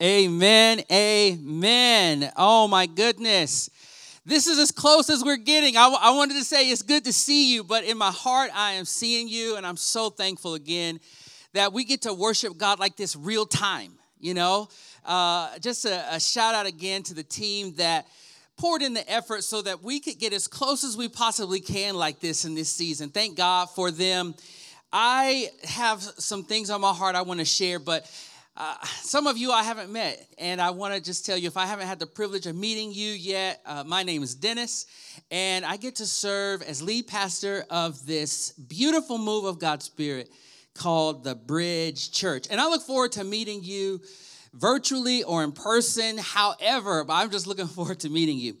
Amen. Amen. Oh my goodness. This is as close as we're getting. I, wanted to say it's good to see you, but in my heart, I am seeing you, and I'm so thankful again that we get to worship God like this real time. You know, uh, just a, a shout out again to the team that poured in the effort so that we could get as close as we possibly can like this in this season. Thank God for them. I have some things on my heart I want to share, but uh, some of you I haven't met, and I want to just tell you if I haven't had the privilege of meeting you yet, uh, my name is Dennis, and I get to serve as lead pastor of this beautiful move of God's Spirit called the Bridge Church. And I look forward to meeting you virtually or in person, however, I'm just looking forward to meeting you.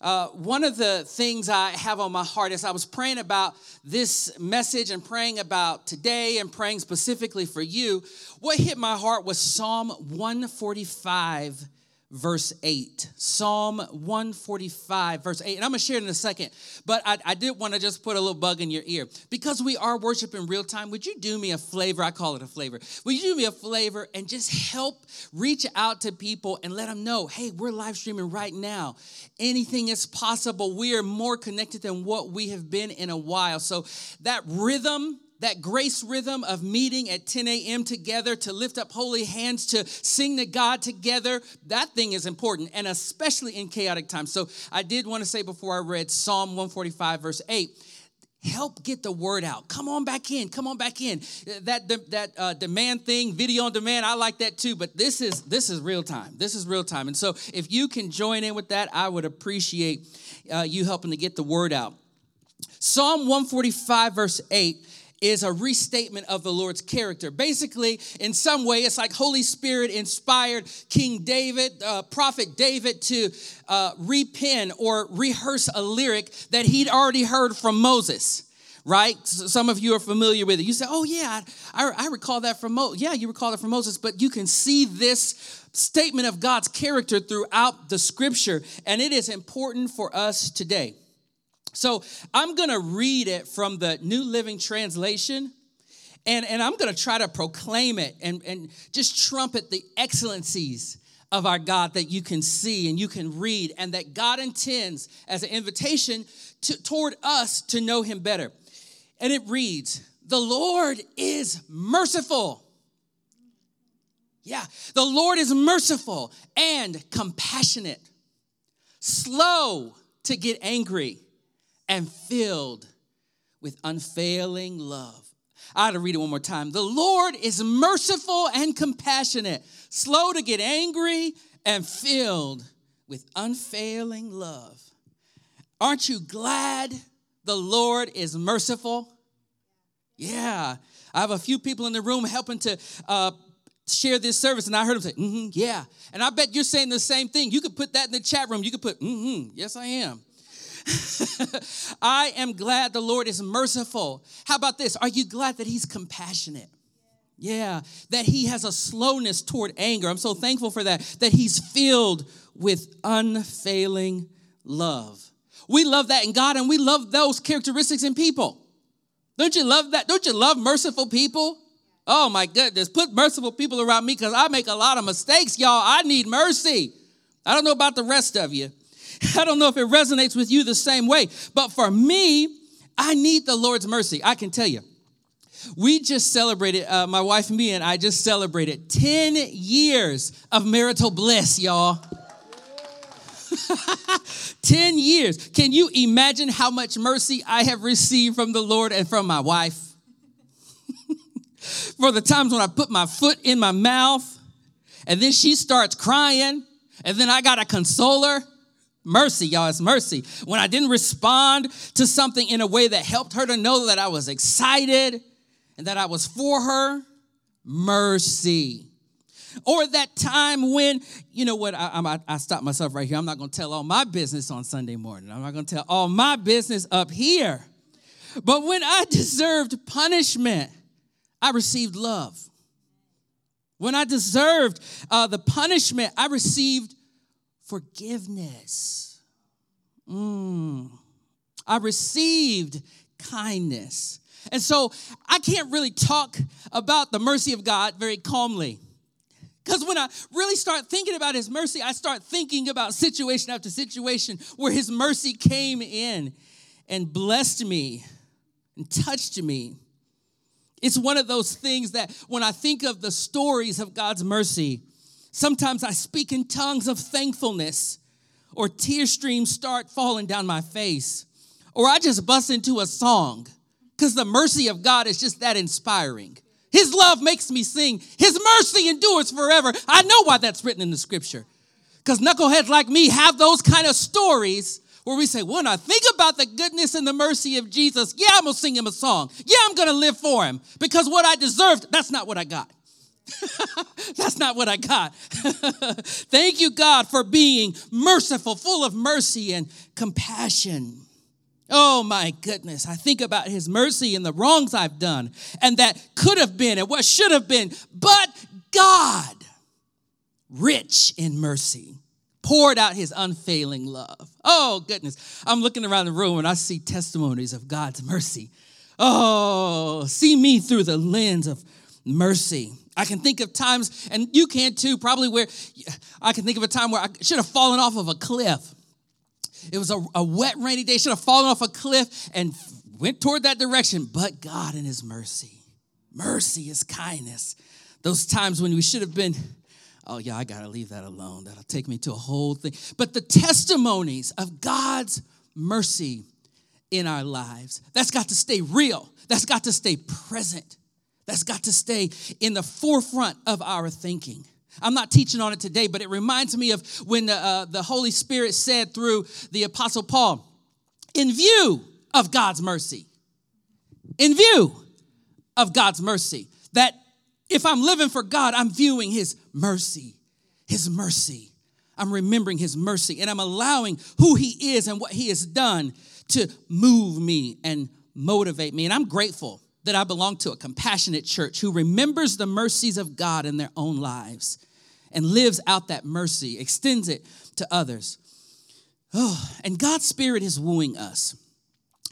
Uh, one of the things I have on my heart as I was praying about this message and praying about today and praying specifically for you, what hit my heart was Psalm 145 verse 8. Psalm 145, verse 8. And I'm going to share it in a second, but I, I did want to just put a little bug in your ear. Because we are worshiping real time, would you do me a flavor? I call it a flavor. Would you do me a flavor and just help reach out to people and let them know, hey, we're live streaming right now. Anything is possible. We are more connected than what we have been in a while. So that rhythm, that grace rhythm of meeting at 10 a.m. together to lift up holy hands, to sing to God together, that thing is important, and especially in chaotic times. So I did want to say before I read Psalm 145, verse 8, help get the word out. Come on back in. Come on back in. That that uh, demand thing, video on demand, I like that too. But this is this is real time. This is real time. And so if you can join in with that, I would appreciate uh, you helping to get the word out. Psalm 145, verse 8 is a restatement of the Lord's character. Basically, in some way, it's like Holy Spirit inspired King David, uh, Prophet David, to uh, repen or rehearse a lyric that he'd already heard from Moses right? Some of you are familiar with it. You say, oh, yeah, I, I recall that from Moses. Yeah, you recall it from Moses, but you can see this statement of God's character throughout the scripture, and it is important for us today. So I'm going to read it from the New Living Translation. And, and I'm going to try to proclaim it and, and just trumpet the excellencies of our God that you can see and you can read, and that God intends as an invitation to, toward us to know Him better. And it reads, The Lord is merciful. Yeah, the Lord is merciful and compassionate, slow to get angry and filled with unfailing love. I ought to read it one more time. The Lord is merciful and compassionate, slow to get angry, and filled with unfailing love. Aren't you glad the Lord is merciful? Yeah. I have a few people in the room helping to uh, share this service, and I heard them say, mm-hmm, yeah. And I bet you're saying the same thing. You could put that in the chat room. You could put, mm-hmm, yes, I am. I am glad the Lord is merciful. How about this? Are you glad that He's compassionate? Yeah, that He has a slowness toward anger. I'm so thankful for that, that He's filled with unfailing love. We love that in God and we love those characteristics in people. Don't you love that? Don't you love merciful people? Oh my goodness, put merciful people around me because I make a lot of mistakes, y'all. I need mercy. I don't know about the rest of you. I don't know if it resonates with you the same way, but for me, I need the Lord's mercy. I can tell you. We just celebrated, uh, my wife, me, and I just celebrated 10 years of marital bliss, y'all. 10 years. Can you imagine how much mercy I have received from the Lord and from my wife? For the times when I put my foot in my mouth and then she starts crying and then I got to console her Mercy, y'all, it's mercy. When I didn't respond to something in a way that helped her to know that I was excited and that I was for her, mercy. Or that time when, you know what, I, I, I stopped myself right here. I'm not going to tell all my business on Sunday morning. I'm not going to tell all my business up here. But when I deserved punishment, I received love. When I deserved uh, the punishment, I received forgiveness. Mm. I received kindness. And so I can't really talk about the mercy of God very calmly Because when I really start thinking about his mercy, I start thinking about situation after situation where his mercy came in and blessed me and touched me. It's one of those things that when I think of the stories of God's mercy, sometimes I speak in tongues of thankfulness, or tear streams start falling down my face, or I just bust into a song because the mercy of God is just that inspiring. His love makes me sing. His mercy endures forever. I know why that's written in the scripture. Because knuckleheads like me have those kind of stories where we say, when I think about the goodness and the mercy of Jesus, yeah, I'm to sing him a song. Yeah, I'm to live for him. Because what I deserved, that's not what I got. that's not what I got. Thank you, God, for being merciful, full of mercy and compassion. Oh my goodness. I think about his mercy and the wrongs I've done and that could have been and what should have been. But God, rich in mercy, poured out his unfailing love. Oh goodness. I'm looking around the room and I see testimonies of God's mercy. Oh, see me through the lens of mercy. I can think of times, and you can too, probably where I can think of a time where I should have fallen off of a cliff it was a, a wet, rainy day. Should have fallen off a cliff and went toward that direction. But God in His mercy, mercy is kindness. Those times when we should have been, oh yeah, I gotta leave that alone. That'll take me to a whole thing. But the testimonies of God's mercy in our lives, that's got to stay real. That's got to stay present. That's got to stay in the forefront of our thinking. I'm not teaching on it today, but it reminds me of when the, uh, the Holy Spirit said through the Apostle Paul, in view of God's mercy, in view of God's mercy, that if I'm living for God, I'm viewing His mercy, His mercy. I'm remembering His mercy, and I'm allowing who He is and what He has done to move me and motivate me. And I'm grateful that I belong to a compassionate church who remembers the mercies of God in their own lives and lives out that mercy, extends it to others. Oh, and God's Spirit is wooing us,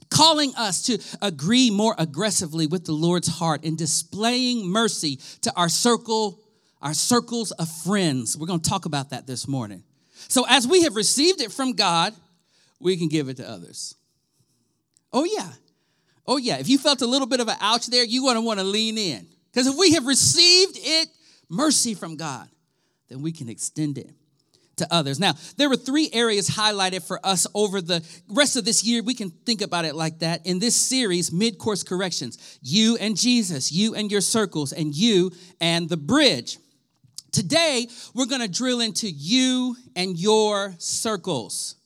calling us to agree more aggressively with the Lord's heart in displaying mercy to our circle, our circles of friends. We're going to talk about that this morning. So, as we have received it from God, we can give it to others. Oh, yeah. Oh, yeah. If you felt a little bit of an ouch there, you're going to want to lean in. Because if we have received it, mercy from God, then we can extend it to others. Now, there were three areas highlighted for us over the rest of this year. We can think about it like that. In this series, Mid Course Corrections, you and Jesus, you and your circles, and you and the bridge. Today, we're to drill into you and your circles.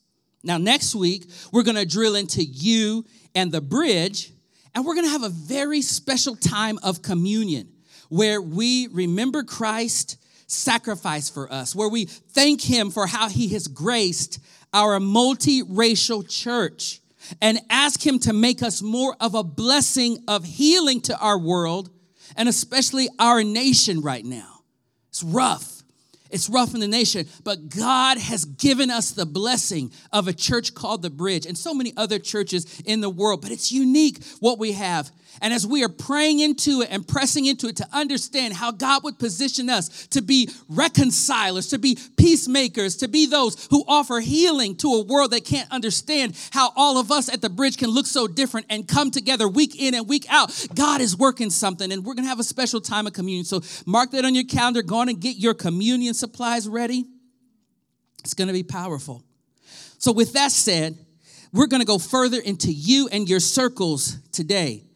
Now, next week, we're to drill into you and the bridge, and we're to have a very special time of communion where we remember Christ sacrifice for us, where we thank Him for how He has graced our multiracial church and ask Him to make us more of a blessing of healing to our world and especially our nation right now. It's rough. It's rough in the nation, but God has given us the blessing of a church called The Bridge and so many other churches in the world. But it's unique what we have. And as we are praying into it and pressing into it to understand how God would position us to be reconcilers, to be peacemakers, to be those who offer healing to a world that can't understand how all of us at the bridge can look so different and come together week in and week out. God is working something, and we're going to have a special time of communion. So mark that on your calendar. Go on and get your communion supplies ready. It's going to be powerful. So, with that said, we're going to go further into you and your circles today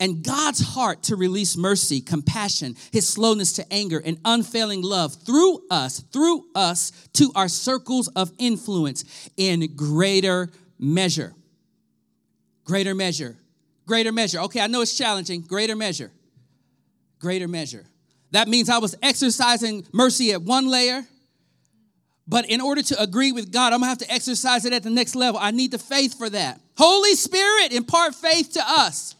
and God's heart to release mercy, compassion, his slowness to anger, and unfailing love through us, through us to our circles of influence in greater measure. Greater measure. Greater measure. Okay, I know it's challenging. Greater measure. Greater measure. That means I was exercising mercy at one layer, but in order to agree with God, I'm gonna have to exercise it at the next level. I need the faith for that. Holy Spirit, impart faith to us.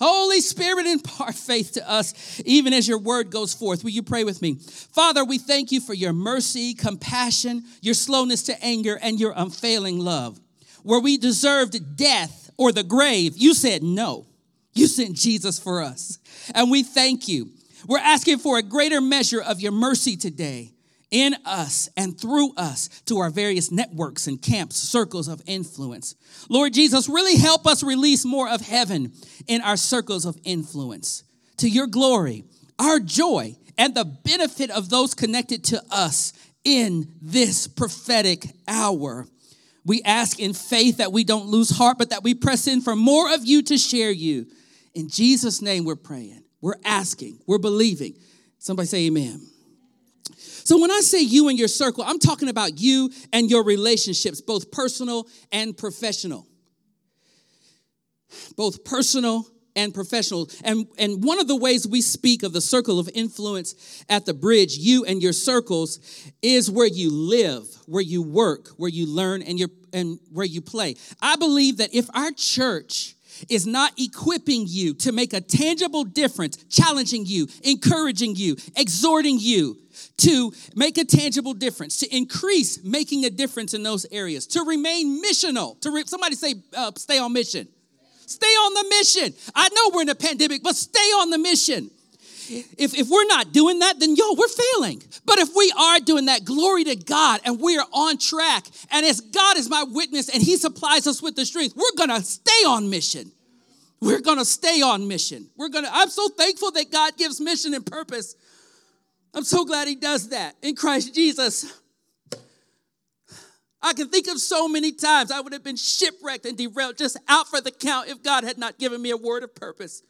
Holy Spirit, impart faith to us, even as your word goes forth. Will you pray with me? Father, we thank you for your mercy, compassion, your slowness to anger, and your unfailing love. Where we deserved death or the grave, you said no. You sent Jesus for us. And we thank you. We're asking for a greater measure of your mercy today in us and through us to our various networks and camps, circles of influence. Lord Jesus, really help us release more of heaven in our circles of influence to your glory, our joy, and the benefit of those connected to us in this prophetic hour. We ask in faith that we don't lose heart, but that we press in for more of you to share you. In Jesus' name, we're praying, we're asking, we're believing. Somebody say amen. So when I say you and your circle, I'm talking about you and your relationships, both personal and professional. Both personal and professional. And, and one of the ways we speak of the circle of influence at the bridge, you and your circles, is where you live, where you work, where you learn, and, your, and where you play. I believe that if our church is not equipping you to make a tangible difference, challenging you, encouraging you, exhorting you to make a tangible difference, to increase making a difference in those areas, to remain missional. To re- somebody say, uh, stay on mission. Stay on the mission. I know we're in a pandemic, but stay on the mission. If, if we're not doing that, then yo, we're failing. But if we are doing that, glory to God, and we are on track, and as God is my witness and He supplies us with the strength, we're gonna stay on mission. We're gonna stay on mission. We're gonna, I'm so thankful that God gives mission and purpose. I'm so glad He does that in Christ Jesus. I can think of so many times I would have been shipwrecked and derailed just out for the count if God had not given me a word of purpose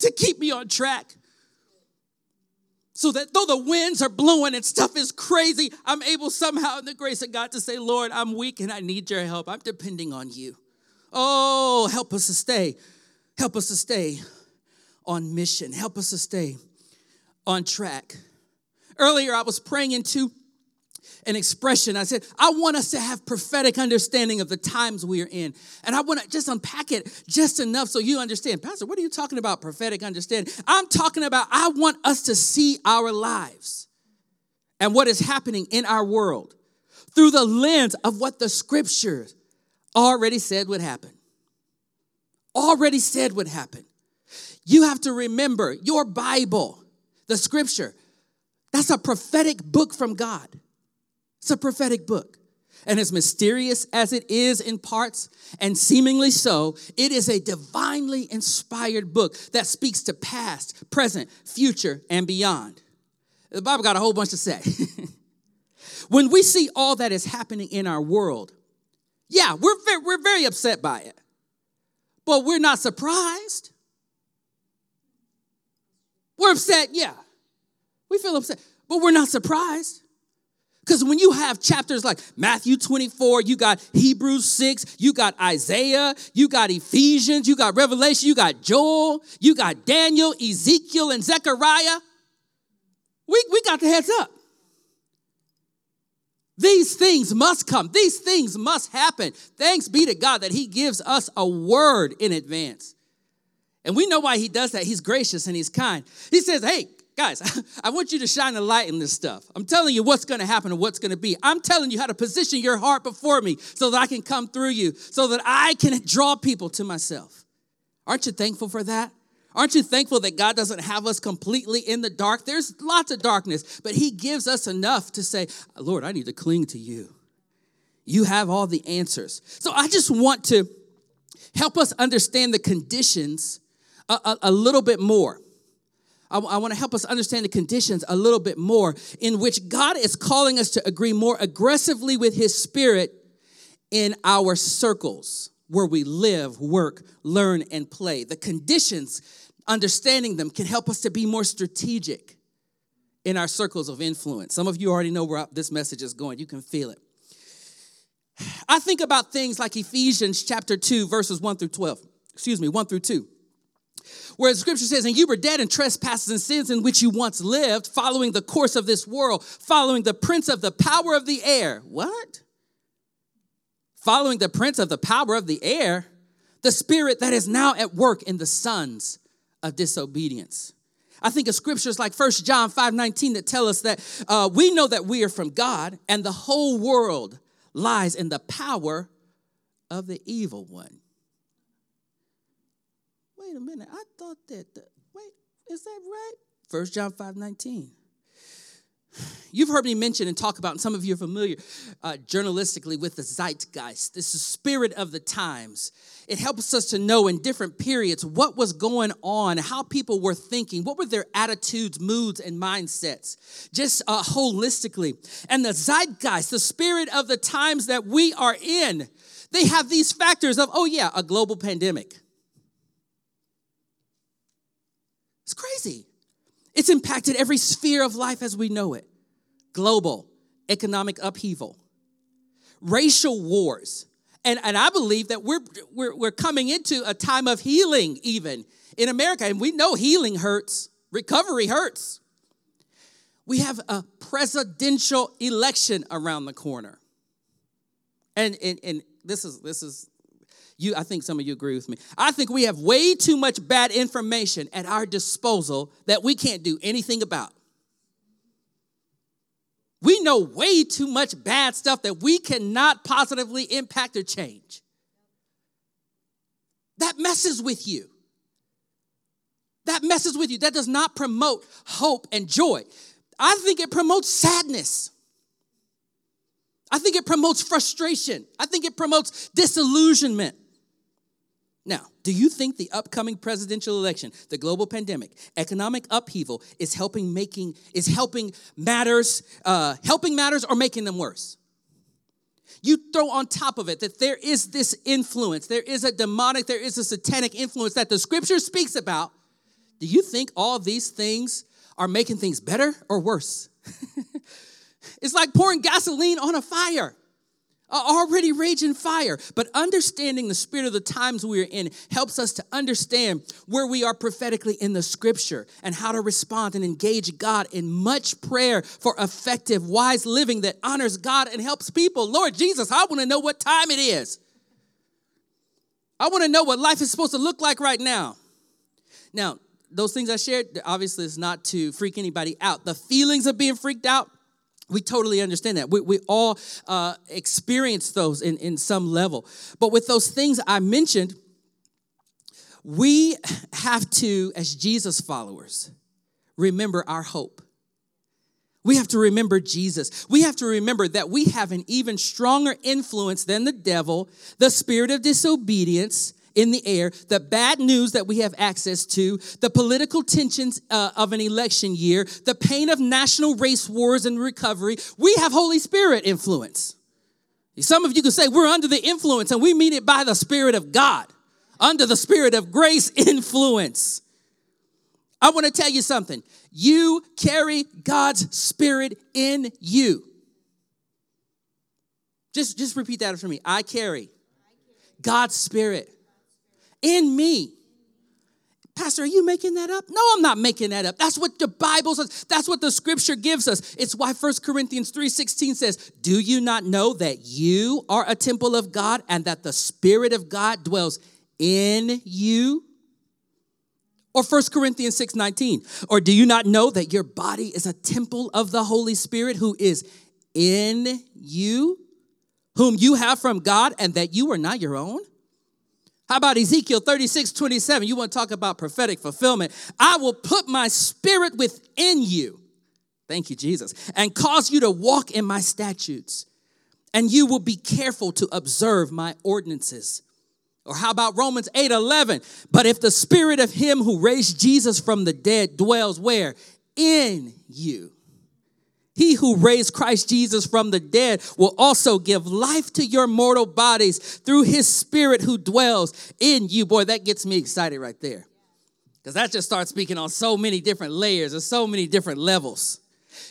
to keep me on track. So that though the winds are blowing and stuff is crazy, I'm able somehow in the grace of God to say, Lord, I'm weak and I need your help. I'm depending on you. Oh, help us to stay. Help us to stay on mission. Help us to stay on track. Earlier, I was praying into an expression. I said, I want us to have prophetic understanding of the times we are in. And I want to just unpack it just enough so you understand. Pastor, what are you talking about, prophetic understanding? I'm talking about, I want us to see our lives and what is happening in our world through the lens of what the scriptures already said would happen. Already said would happen. You have to remember your Bible, the scripture, that's a prophetic book from God. It's a prophetic book. And as mysterious as it is in parts, and seemingly so, it is a divinely inspired book that speaks to past, present, future, and beyond. The Bible got a whole bunch to say. when we see all that is happening in our world, yeah, we're we're very upset by it, but we're not surprised. We're upset, yeah. We feel upset, but we're not surprised. Because when you have chapters like Matthew 24, you got Hebrews 6, you got Isaiah, you got Ephesians, you got Revelation, you got Joel, you got Daniel, Ezekiel, and Zechariah, we, we got the heads up. These things must come. These things must happen. Thanks be to God that He gives us a word in advance. And we know why He does that. He's gracious and He's kind. He says, Hey, Guys, I want you to shine a light in this stuff. I'm telling you what's going to happen and what's going to be. I'm telling you how to position your heart before me so that I can come through you, so that I can draw people to myself. Aren't you thankful for that? Aren't you thankful that God doesn't have us completely in the dark? There's lots of darkness, but He gives us enough to say, Lord, I need to cling to you. You have all the answers. So I just want to help us understand the conditions a, a, a little bit more. I, I want to help us understand the conditions a little bit more in which God is calling us to agree more aggressively with His Spirit in our circles where we live, work, learn, and play. The conditions, understanding them, can help us to be more strategic in our circles of influence. Some of you already know where this message is going, you can feel it. I think about things like Ephesians chapter 2, verses 1 through 12. Excuse me, 1 through 2. Where the scripture says, And you were dead in trespasses and sins in which you once lived, following the course of this world, following the prince of the power of the air. What? Following the prince of the power of the air, the spirit that is now at work in the sons of disobedience. I think of scriptures like 1 John 5 19 that tell us that uh, we know that we are from God and the whole world lies in the power of the evil one wait a minute, I thought that, the, wait, is that right? 1 John 5 19. You've heard me mention and talk about, and some of you are familiar uh, journalistically with the zeitgeist. This is spirit of the times. It helps us to know in different periods what was going on, how people were thinking, what were their attitudes, moods, and mindsets, just uh, holistically. And the zeitgeist, the spirit of the times that we are in, they have these factors of, oh, yeah, a global pandemic. It's crazy. It's impacted every sphere of life as we know it global, economic upheaval, racial wars. And, and I believe that we're, we're, we're coming into a time of healing, even in America. And we know healing hurts, recovery hurts. We have a presidential election around the corner. And, and, and this is this is you I think some of you agree with me. I think we have way too much bad information at our disposal that we can't do anything about. We know way too much bad stuff that we cannot positively impact or change. That messes with you. That messes with you. That does not promote hope and joy. I think it promotes sadness. I think it promotes frustration. I think it promotes disillusionment. Now, do you think the upcoming presidential election, the global pandemic, economic upheaval is helping making is helping matters, uh, helping matters or making them worse? You throw on top of it that there is this influence, there is a demonic, there is a satanic influence that the scripture speaks about. Do you think all these things are making things better or worse? it's like pouring gasoline on a fire already raging fire. But understanding the spirit of the times we're in helps us to understand where we are prophetically in the scripture and how to respond and engage God in much prayer for effective, wise living that honors God and helps people. Lord Jesus, I want to know what time it is. I want to know what life is supposed to look like right now. Now, those things I shared, obviously, is not to freak anybody out. The feelings of being freaked out, we totally understand that. We, we all uh, experience those in, in some level. But with those things I mentioned, we have to, as Jesus followers, remember our hope. We have to remember Jesus. We have to remember that we have an even stronger influence than the devil, the spirit of disobedience, in the air, the bad news that we have access to, the political tensions uh, of an election year, the pain of national race wars and recovery. We have Holy Spirit influence. Some of you can say we're under the influence, and we mean it by the Spirit of God, under the Spirit of grace influence. I want to tell you something. You carry God's Spirit in you. Just, just repeat that for me. I carry God's Spirit in me. Pastor, are you making that up? No, I'm not making that up. That's what the Bible says. That's what the scripture gives us. It's why 1 Corinthians 3:16 says, "Do you not know that you are a temple of God and that the spirit of God dwells in you?" Or 1 Corinthians 6:19, "Or do you not know that your body is a temple of the Holy Spirit who is in you, whom you have from God and that you are not your own?" How about Ezekiel 36, 27? You want to talk about prophetic fulfillment. I will put my spirit within you. Thank you, Jesus. And cause you to walk in my statutes. And you will be careful to observe my ordinances. Or how about Romans 8, 11? But if the spirit of him who raised Jesus from the dead dwells where? In you he who raised Christ Jesus from the dead will also give life to your mortal bodies through his spirit who dwells in you. Boy, that gets me excited right there. Because that just starts speaking on so many different layers and so many different levels.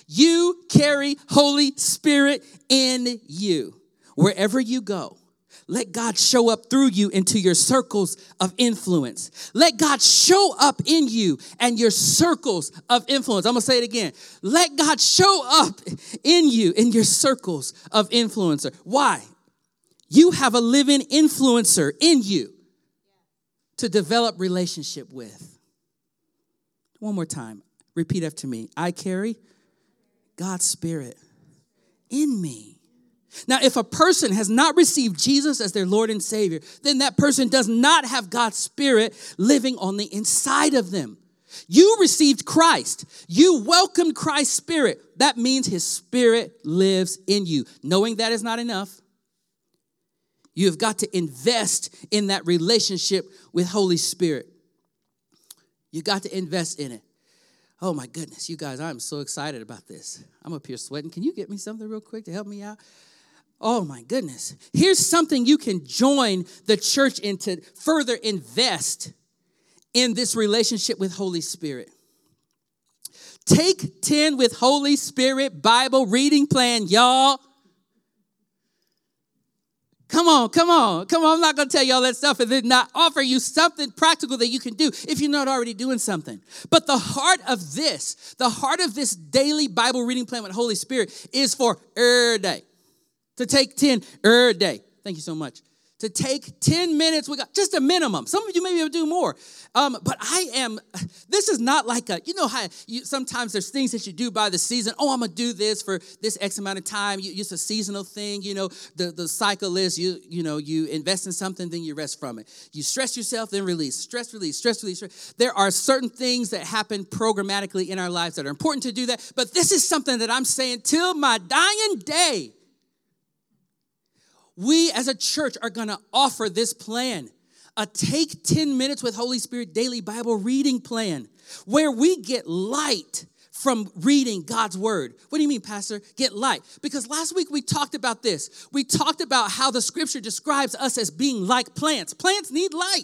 You carry Holy Spirit in you. Wherever you go, let God show up through you into your circles of influence. Let God show up in you and your circles of influence. I'm gonna say it again. Let God show up in you in your circles of influencer. Why? You have a living influencer in you to develop relationship with. One more time. Repeat after me. I carry God's Spirit in me. Now, if a person has not received Jesus as their Lord and Savior, then that person does not have God's Spirit living on the inside of them. You received Christ. You welcomed Christ's spirit. That means his spirit lives in you. Knowing that is not enough, you have got to invest in that relationship with Holy Spirit. You got to invest in it. Oh my goodness, you guys, I'm so excited about this. I'm up here sweating. Can you get me something real quick to help me out? Oh my goodness. Here's something you can join the church in to further invest in this relationship with Holy Spirit. Take 10 with Holy Spirit Bible reading plan, y'all. Come on, come on, come on. I'm not going to tell you all that stuff and then not offer you something practical that you can do if you're not already doing something. But the heart of this, the heart of this daily Bible reading plan with Holy Spirit is for every day. To take 10 every day. Thank you so much. To take 10 minutes we got just a minimum. Some of you may be able to do more. Um, but i am this is not like a you know how you, sometimes there's things that you do by the season. Oh i'm gonna do this for this x amount of time. You, it's a seasonal thing you know. The, the cycle is you you know you invest in something then you rest from it. You stress yourself then release. Stress release. Stress release. Stress. there are certain things that happen programmatically in our lives that are important to do that. But this is something that i'm saying till my dying day we as a church are going to offer this plan a take 10 minutes with Holy Spirit daily Bible reading plan where we get light from reading God's word. What do you mean, Pastor? Get light. Because last week we talked about this. We talked about how the scripture describes us as being like plants. Plants need light.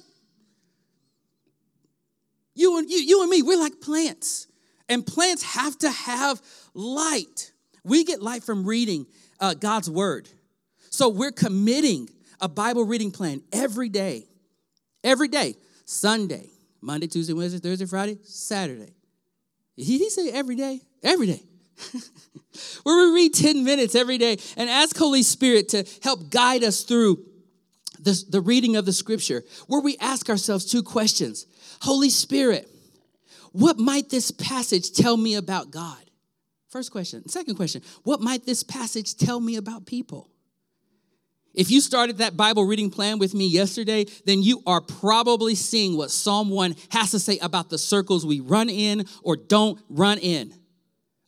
You and you, you and me, we're like plants. And plants have to have light. We get light from reading uh, God's word. So we're committing a Bible reading plan every day. Every day. Sunday, Monday, Tuesday, Wednesday, Thursday, Friday, Saturday. Did he say every day? Every day. Where we read 10 minutes every day and ask Holy Spirit to help guide us through the, the reading of the scripture, where we ask ourselves two questions Holy Spirit, what might this passage tell me about God? First question. Second question, what might this passage tell me about people? If you started that Bible reading plan with me yesterday, then you are probably seeing what Psalm 1 has to say about the circles we run in or don't run in.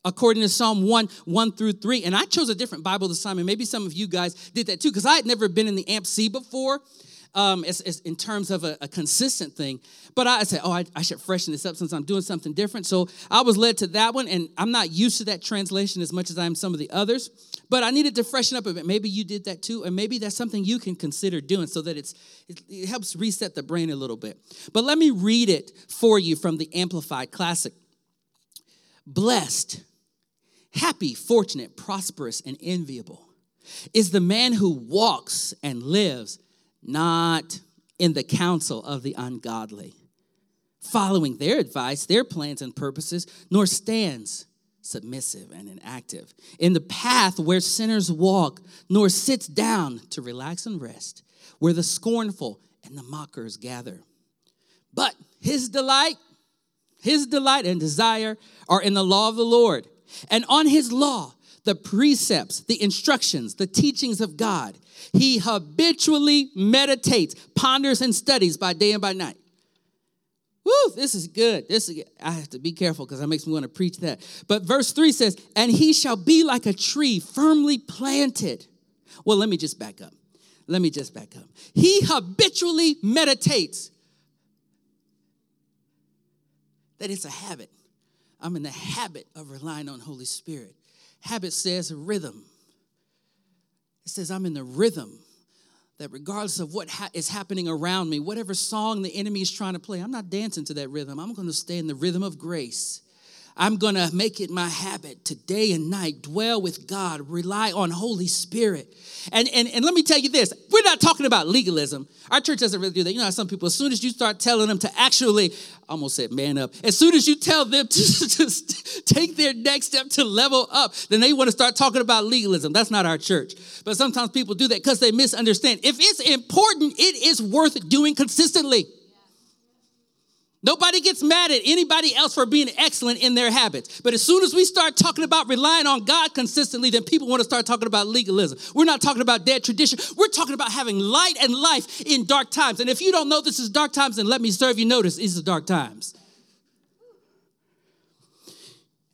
According to Psalm 1, 1 through 3. And I chose a different Bible this time, and maybe some of you guys did that too, because I had never been in the AMP-C before um, as, as in terms of a, a, consistent thing. But I said, oh, I, I, should freshen this up since I'm doing something different. So I was led to that one, and I'm not used to that translation as much as I am some of the others. But I needed to freshen up a bit. Maybe you did that too, and maybe that's something you can consider doing so that it's it, it helps reset the brain a little bit. But let me read it for you from the Amplified Classic. Blessed, happy, fortunate, prosperous, and enviable is the man who walks and lives not in the counsel of the ungodly, following their advice, their plans and purposes, nor stands submissive and inactive in the path where sinners walk, nor sits down to relax and rest, where the scornful and the mockers gather. But his delight, his delight and desire are in the law of the Lord, and on his law, the precepts, the instructions, the teachings of God he habitually meditates, ponders, and studies by day and by night. Woo, this is good. This is, I have to be careful because that makes me want to preach that. But verse 3 says, And he shall be like a tree firmly planted. Well, let me just back up. Let me just back up. He habitually meditates. That it's a habit. I'm in the habit of relying on Holy Spirit. Habit says rhythm. It says, I'm in the rhythm that regardless of what ha- is happening around me, whatever song the enemy is trying to play, I'm not dancing to that rhythm. I'm going to stay in the rhythm of grace. I'm going to make it my habit to day and night dwell with God, rely on Holy Spirit. And, and, and let me tell you this we're not talking about legalism. Our church doesn't really do that. You know some people, as soon as you start telling them to actually, almost said man up, as soon as you tell them to just take their next step to level up, then they want to start talking about legalism. That's not our church. But sometimes people do that because they misunderstand. If it's important, it is worth doing consistently. Nobody gets mad at anybody else for being excellent in their habits. But as soon as we start talking about relying on God consistently, then people want to start talking about legalism. We're not talking about dead tradition. We're talking about having light and life in dark times. And if you don't know this is dark times, then let me serve you notice these are dark times.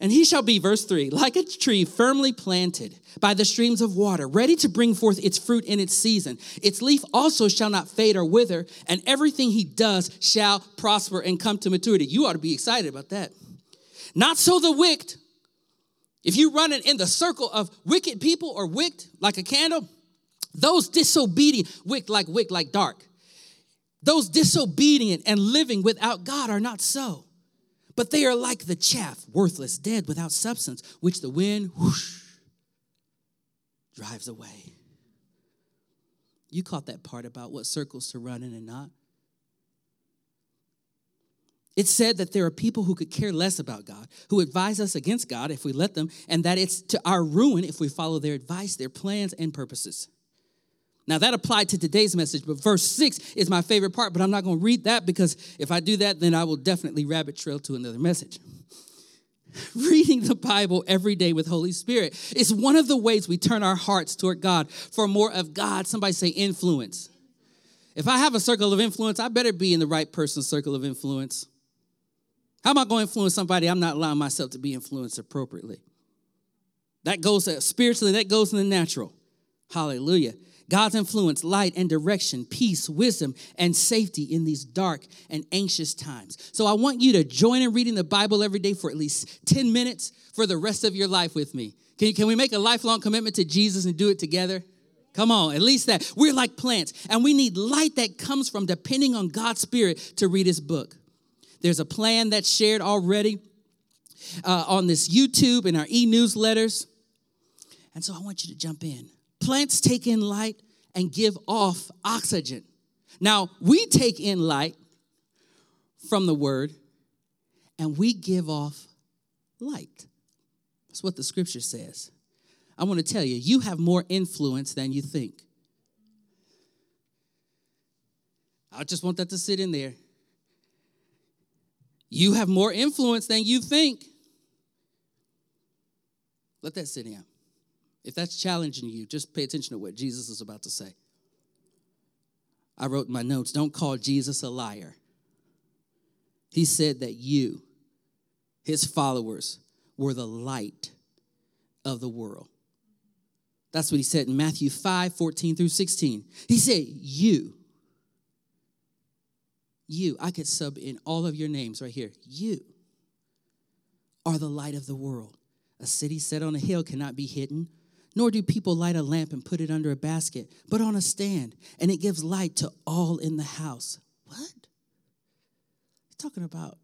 And he shall be, verse 3, like a tree firmly planted by the streams of water, ready to bring forth its fruit in its season. Its leaf also shall not fade or wither, and everything he does shall prosper and come to maturity. You ought to be excited about that. Not so the wicked. If you run it in the circle of wicked people or wicked like a candle, those disobedient, wicked like wick like dark, those disobedient and living without God are not so. But they are like the chaff, worthless, dead, without substance, which the wind whoosh, drives away. You caught that part about what circles to run in and not. It said that there are people who could care less about God, who advise us against God if we let them, and that it's to our ruin if we follow their advice, their plans, and purposes. Now, that applied to today's message, but verse 6 is my favorite part, but I'm not going to read that because if I do that, then I will definitely rabbit trail to another message. Reading the Bible every day with Holy Spirit is one of the ways we turn our hearts toward God for more of God. Somebody say influence. If I have a circle of influence, I better be in the right person's circle of influence. How am I going to influence somebody I'm not allowing myself to be influenced appropriately? That goes uh, spiritually, that goes in the natural. Hallelujah. God's influence, light and direction, peace, wisdom, and safety in these dark and anxious times. So I want you to join in reading the Bible every day for at least 10 minutes for the rest of your life with me. Can, can we make a lifelong commitment to Jesus and do it together? Come on, at least that. We're like plants, and we need light that comes from depending on God's Spirit to read His book. There's a plan that's shared already uh, on this YouTube and our e newsletters. And so I want you to jump in. Plants take in light and give off oxygen. Now, we take in light from the word and we give off light. That's what the scripture says. I want to tell you, you have more influence than you think. I just want that to sit in there. You have more influence than you think. Let that sit in. If that's challenging you, just pay attention to what Jesus is about to say. I wrote in my notes don't call Jesus a liar. He said that you, his followers, were the light of the world. That's what he said in Matthew 5 14 through 16. He said, You, you, I could sub in all of your names right here. You are the light of the world. A city set on a hill cannot be hidden nor do people light a lamp and put it under a basket, but on a stand, and it gives light to all in the house. What? You're talking about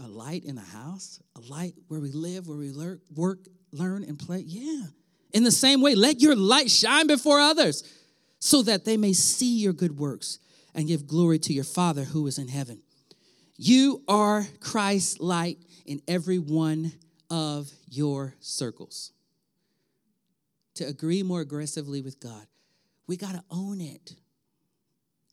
a light in the house? A light where we live, where we work, learn, and play? Yeah. In the same way, let your light shine before others so that they may see your good works and give glory to your Father who is in heaven. You are Christ's light in every one of your circles to agree more aggressively with God. We got to own it.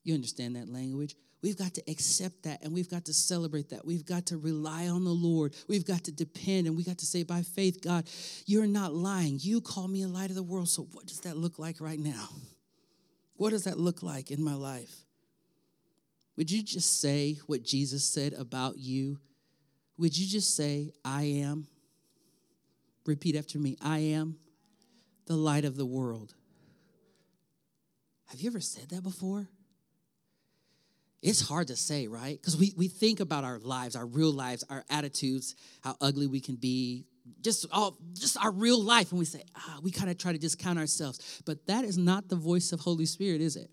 You understand that language? We've got to accept that and we've got to celebrate that. We've got to rely on the Lord. We've got to depend and we got to say, by faith, God, you're not lying. You call me a light of the world. So, what does that look like right now? What does that look like in my life? Would you just say what Jesus said about you? Would you just say, I am? Repeat after me I am the light of the world. Have you ever said that before? It's hard to say, right? Because we, we think about our lives, our real lives, our attitudes, how ugly we can be, just all just our real life. And we say, ah, we kind of try to discount ourselves. But that is not the voice of Holy Spirit, is it?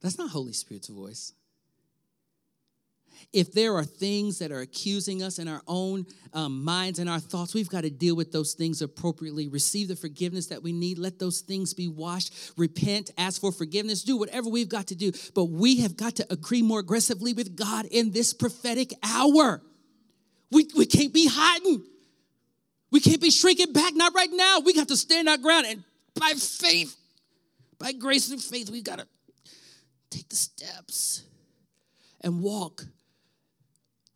That's not Holy Spirit's voice if there are things that are accusing us in our own um, minds and our thoughts, we've got to deal with those things appropriately. Receive the forgiveness that we need. Let those things be washed. Repent. Ask for forgiveness. Do whatever we've got to do. But we have got to agree more aggressively with God in this prophetic hour. We, we can't be hiding. We can't be shrinking back. Not right now. We got to stand our ground. And by faith, by grace and faith, we've got to take the steps and walk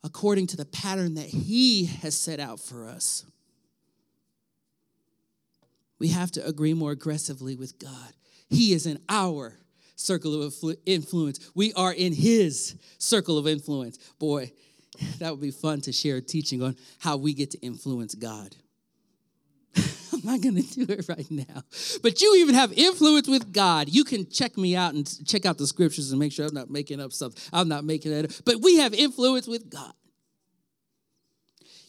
according to the pattern that He has set out for us. We have to agree more aggressively with God. He is in our circle of influence. We are in His circle of influence. Boy, that would be fun to share a teaching on how we get to influence God. I'm not going to do it right now. But you even have influence with God. You can check me out and check out the scriptures and make sure I'm not making up stuff. I'm not making that up. But we have influence with God.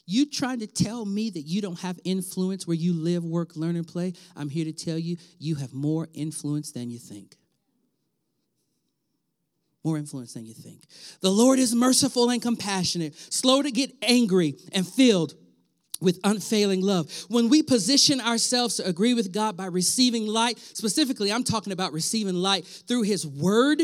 You trying to tell me that you don't have influence where you live, work, learn, and play? I'm here to tell you, you have more influence than you think. More influence than you think. The Lord is merciful and compassionate, slow to get angry, and filled with unfailing love. When we position ourselves to agree with God by receiving light, specifically, I'm talking about receiving light through His Word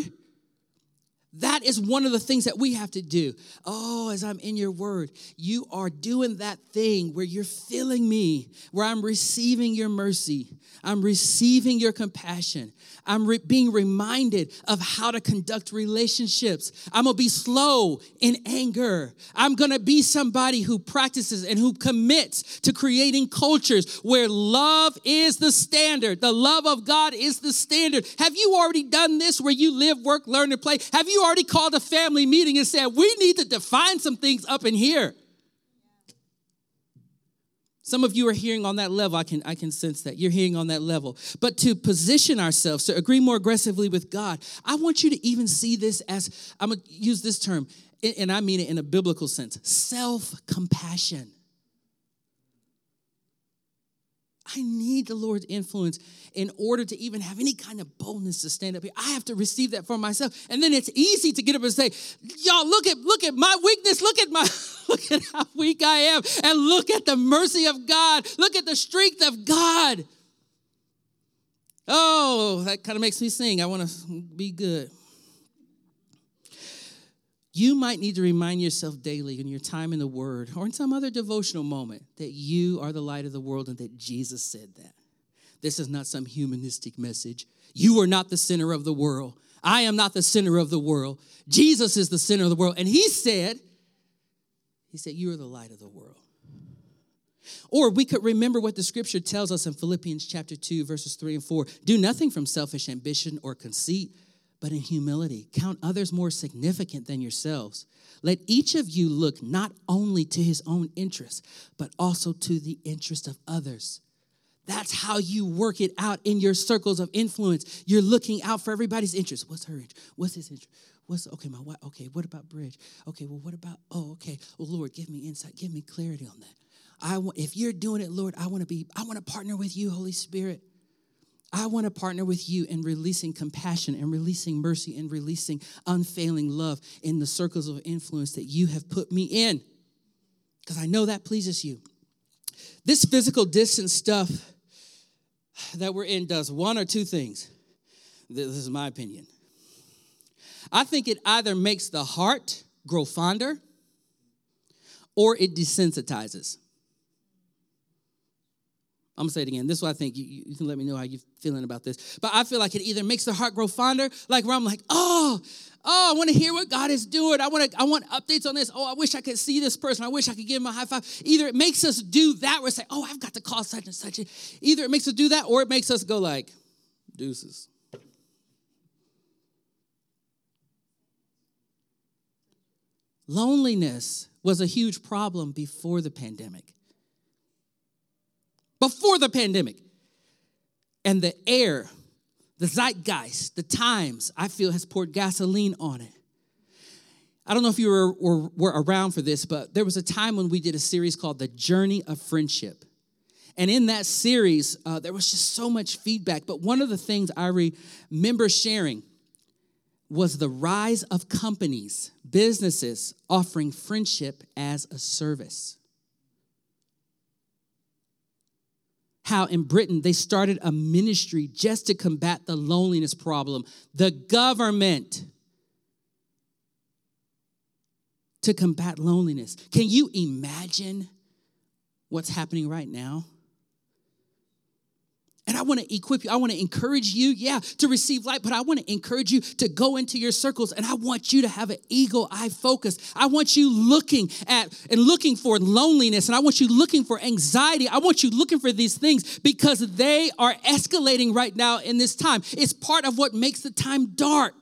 that is one of the things that we have to do. Oh, as I'm in your word, you are doing that thing where you're filling me, where I'm receiving your mercy, I'm receiving your compassion, I'm re- being reminded of how to conduct relationships. I'm gonna be slow in anger. I'm gonna be somebody who practices and who commits to creating cultures where love is the standard. The love of God is the standard. Have you already done this where you live, work, learn, and play? Have you already called a family meeting and said, we need to define some things up in here? Some of you are hearing on that level. I can, I can sense that. You're hearing on that level. But to position ourselves, to agree more aggressively with God, I want you to even see this as, I'm going to use this term, and I mean it in a biblical sense self compassion. I need the Lord's influence in order to even have any kind of boldness to stand up here. I have to receive that for myself. And then it's easy to get up and say, y'all, look at look at my weakness, look at my look at how weak I am, and look at the mercy of God, look at the strength of God. Oh, that kind of makes me sing. I want to be good. You might need to remind yourself daily in your time in the Word or in some other devotional moment that you are the light of the world and that Jesus said that. This is not some humanistic message. You are not the center of the world. I am not the center of the world. Jesus is the center of the world. And He said, He said, You are the light of the world. Or we could remember what the scripture tells us in Philippians chapter 2, verses 3 and 4. Do nothing from selfish ambition or conceit but in humility. Count others more significant than yourselves. Let each of you look not only to his own interest, but also to the interest of others. That's how you work it out in your circles of influence. You're looking out for everybody's interest. What's her interest? What's his interest? What's okay, my wife? Okay, what about bridge? Okay, well, what about? Oh, okay. Well, Lord, give me insight. Give me clarity on that. I want if you're doing it, Lord, I want to be. I want to partner with you, Holy Spirit. I want to partner with you in releasing compassion and releasing mercy and releasing unfailing love in the circles of influence that you have put me in. Because I know that pleases you. This physical distance stuff that we're in does one or two things. This is my opinion. I think it either makes the heart grow fonder or it desensitizes. I'm gonna say it again. This is what I think. You, you, can let me know how you're feeling about this. But I feel like it either makes the heart grow fonder, like where I'm like, oh, oh, I want to hear what God is doing. I want to, I want updates on this. Oh, I wish I could see this person. I wish I could give him a high five. Either it makes us do that, where say, oh, I've got to call such and such. Either it makes us do that, or it makes us go like, deuces. Loneliness was a huge problem before the pandemic before the pandemic. And the air, the zeitgeist, the times, I feel has poured gasoline on it. I don't know if you were, were, were, around for this, but there was a time when we did a series called The Journey of Friendship. And in that series, uh, there was just so much feedback. But one of the things I remember sharing was the rise of companies, businesses offering friendship as a service. How in Britain they started a ministry just to combat the loneliness problem. The government to combat loneliness. Can you imagine what's happening right now? I want to equip you. I want to encourage you, yeah, to receive light, but I want to encourage you to go into your circles and I want you to have an eagle eye focus. I want you looking at and looking for loneliness and I want you looking for anxiety. I want you looking for these things because they are escalating right now in this time. It's part of what makes the time dark.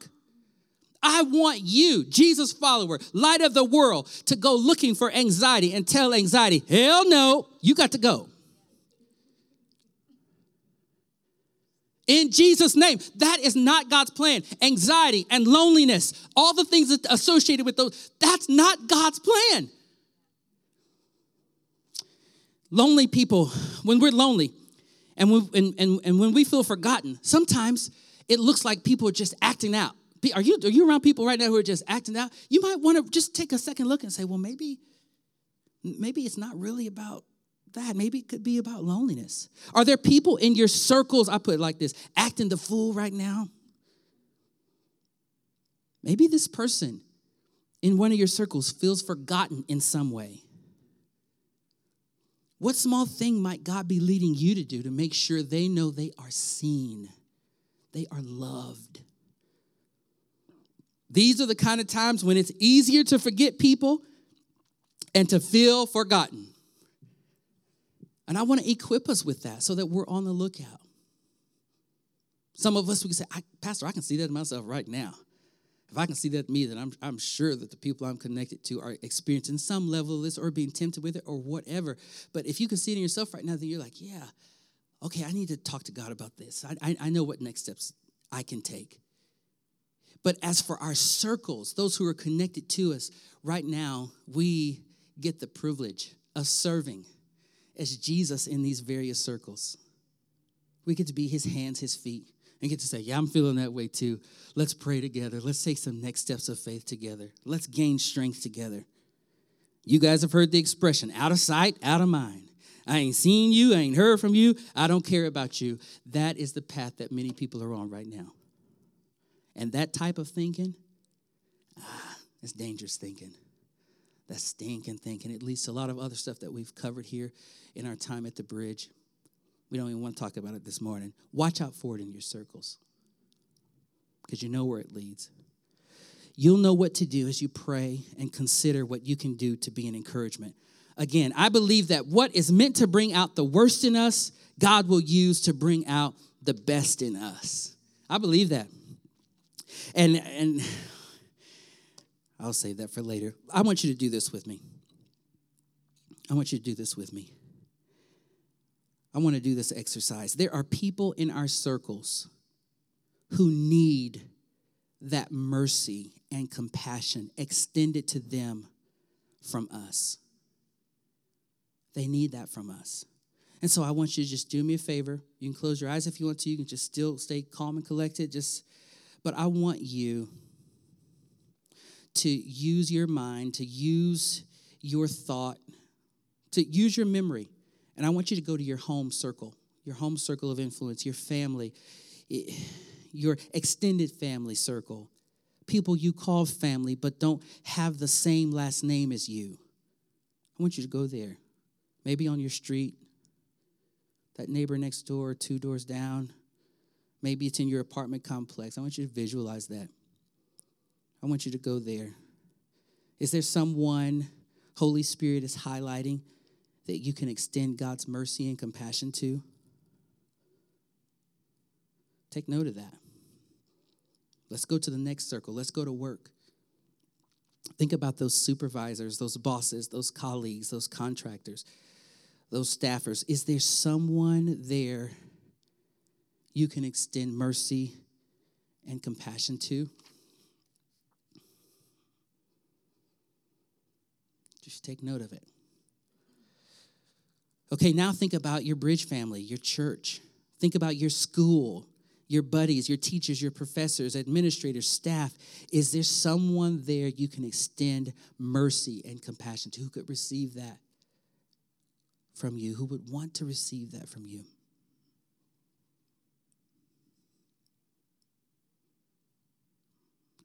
I want you, Jesus follower, light of the world, to go looking for anxiety and tell anxiety, hell no, you got to go. In Jesus' name, that is not God's plan. Anxiety and loneliness, all the things associated with those, that's not God's plan. Lonely people, when we're lonely and, we, and, and, and when we feel forgotten, sometimes it looks like people are just acting out. Are you, are you around people right now who are just acting out? You might want to just take a second look and say, well, maybe, maybe it's not really about that. Maybe it could be about loneliness. Are there people in your circles, I put it like this, acting the fool right now? Maybe this person in one of your circles feels forgotten in some way. What small thing might God be leading you to do to make sure they know they are seen, they are loved? These are the kind of times when it's easier to forget people and to feel forgotten. And I want to equip us with that so that we're on the lookout. Some of us, we can say, Pastor, I can see that in myself right now. If I can see that in me, then I'm, I'm sure that the people I'm connected to are experiencing some level of this or being tempted with it or whatever. But if you can see it in yourself right now, then you're like, yeah, okay, I need to talk to God about this. I, I, I know what next steps I can take. But as for our circles, those who are connected to us, right now, we get the privilege of serving as Jesus in these various circles. We get to be his hands, his feet, and get to say, Yeah, I'm feeling that way too. Let's pray together. Let's take some next steps of faith together. Let's gain strength together. You guys have heard the expression out of sight, out of mind. I ain't seen you, I ain't heard from you, I don't care about you. That is the path that many people are on right now. And that type of thinking, ah, it's dangerous thinking. That's stinking thinking. It leads to a lot of other stuff that we've covered here in our time at the bridge. We don't even want to talk about it this morning. Watch out for it in your circles because you know where it leads. You'll know what to do as you pray and consider what you can do to be an encouragement. Again, I believe that what is meant to bring out the worst in us, God will use to bring out the best in us. I believe that. And and I'll save that for later. I want you to do this with me. I want you to do this with me. I want to do this exercise. There are people in our circles who need that mercy and compassion extended to them from us. They need that from us. And so I want you to just do me a favor. You can close your eyes if you want to. You can just still stay calm and collected. Just but I want you to use your mind, to use your thought, to use your memory and I want you to go to your home circle, your home circle of influence, your family, eh, your extended family circle, people you call family but don't have the same last name as you. I want you to go there. Maybe on your street, that neighbor next door, two doors down. Maybe it's in your apartment complex. I want you to visualize that. I want you to go there. Is there someone Holy Spirit is highlighting that you can extend God's mercy and compassion to? Take note of that. Let's go to the next circle. Let's go to work. Think about those supervisors, those bosses, those colleagues, those contractors, those staffers. Is there someone there you can extend mercy and compassion to? Take note of it. Okay, now think about your bridge family, your church. Think about your school, your buddies, your teachers, your professors, administrators, staff. Is there someone there you can extend mercy and compassion to who could receive that from you, who would want to receive that from you?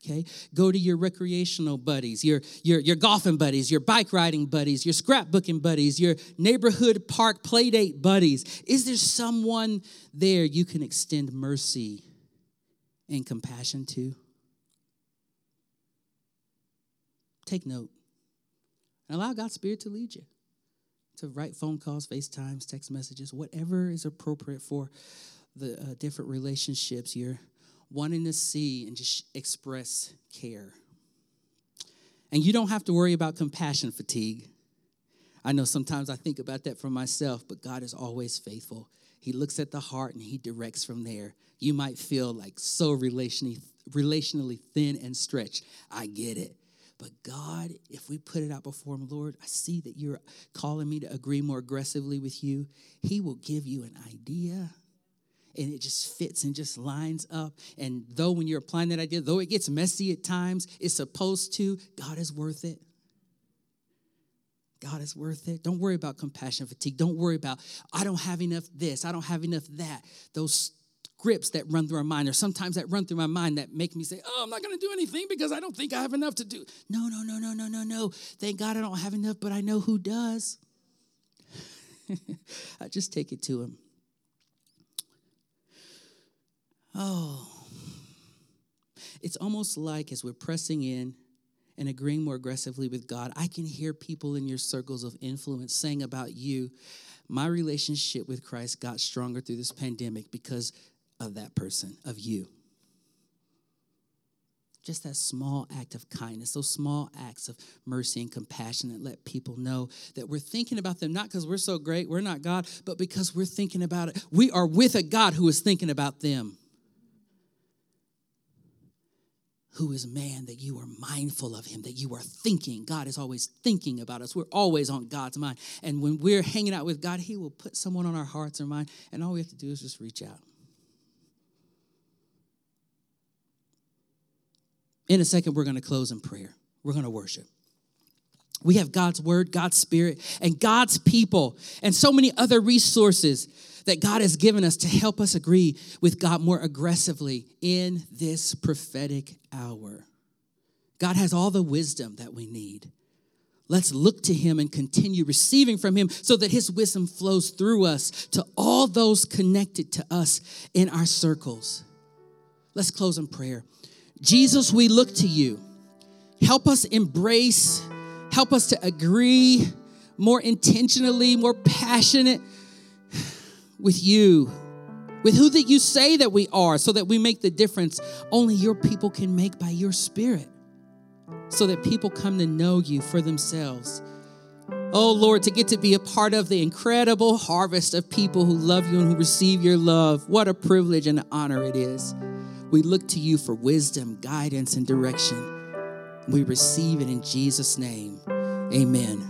Okay? Go to your recreational buddies your, your, your golfing buddies your bike riding buddies your scrapbooking buddies your neighborhood park playdate buddies. Is there someone there you can extend mercy and compassion to? Take note. And allow god's spirit to lead you to write phone calls facetimes text messages whatever is appropriate for the uh, different relationships you're wanting to see and just express care. And you don't have to worry about compassion fatigue. I know sometimes I think about that for myself, but God is always faithful. He looks at the heart and He directs from there. You might feel like so relationally, relationally thin and stretched. I get it. But God, if we put it out before Him, Lord, I see that you're calling me to agree more aggressively with you. He will give you an idea and it just fits and just lines up. And though when you're applying that idea, though it gets messy at times, it's supposed to, God is worth it. God is worth it. Don't worry about compassion fatigue. Don't worry about, I don't have enough this, I don't have enough that. Those scripts that run through our mind, or sometimes that run through my mind that make me say, Oh, I'm not going to do anything because I don't think I have enough to do. No, no, no, no, no, no, no. Thank God I don't have enough, but I know who does. I just take it to Him. Oh, it's almost like as we're pressing in and agreeing more aggressively with God, I can hear people in your circles of influence saying about you, my relationship with Christ got stronger through this pandemic because of that person, of you. Just that small act of kindness, those small acts of mercy and compassion that let people know that we're thinking about them, not because we're so great, we're not God, but because we're thinking about it. We are with a God who is thinking about them who is man that you are mindful of him, that you are thinking. God is always thinking about us. We're always on God's mind. And when we're hanging out with God, he will put someone on our hearts or mind, and all we have to do is just reach out. In a second, we're going to close in prayer. We're going to worship. We have God's word, God's spirit, and God's people, and so many other resources that God has given us to help us agree with God more aggressively in this prophetic hour. God has all the wisdom that we need. Let's look to Him and continue receiving from Him so that His wisdom flows through us to all those connected to us in our circles. Let's close in prayer. Jesus, we look to you. Help us embrace, help us to agree more intentionally, more passionate with you, with who that you say that we are, so that we make the difference only your people can make by your spirit, so that people come to know you for themselves. Oh Lord, to get to be a part of the incredible harvest of people who love you and who receive your love. What a privilege and an honor it is. We look to you for wisdom, guidance, and direction. We receive it in Jesus' name. Amen.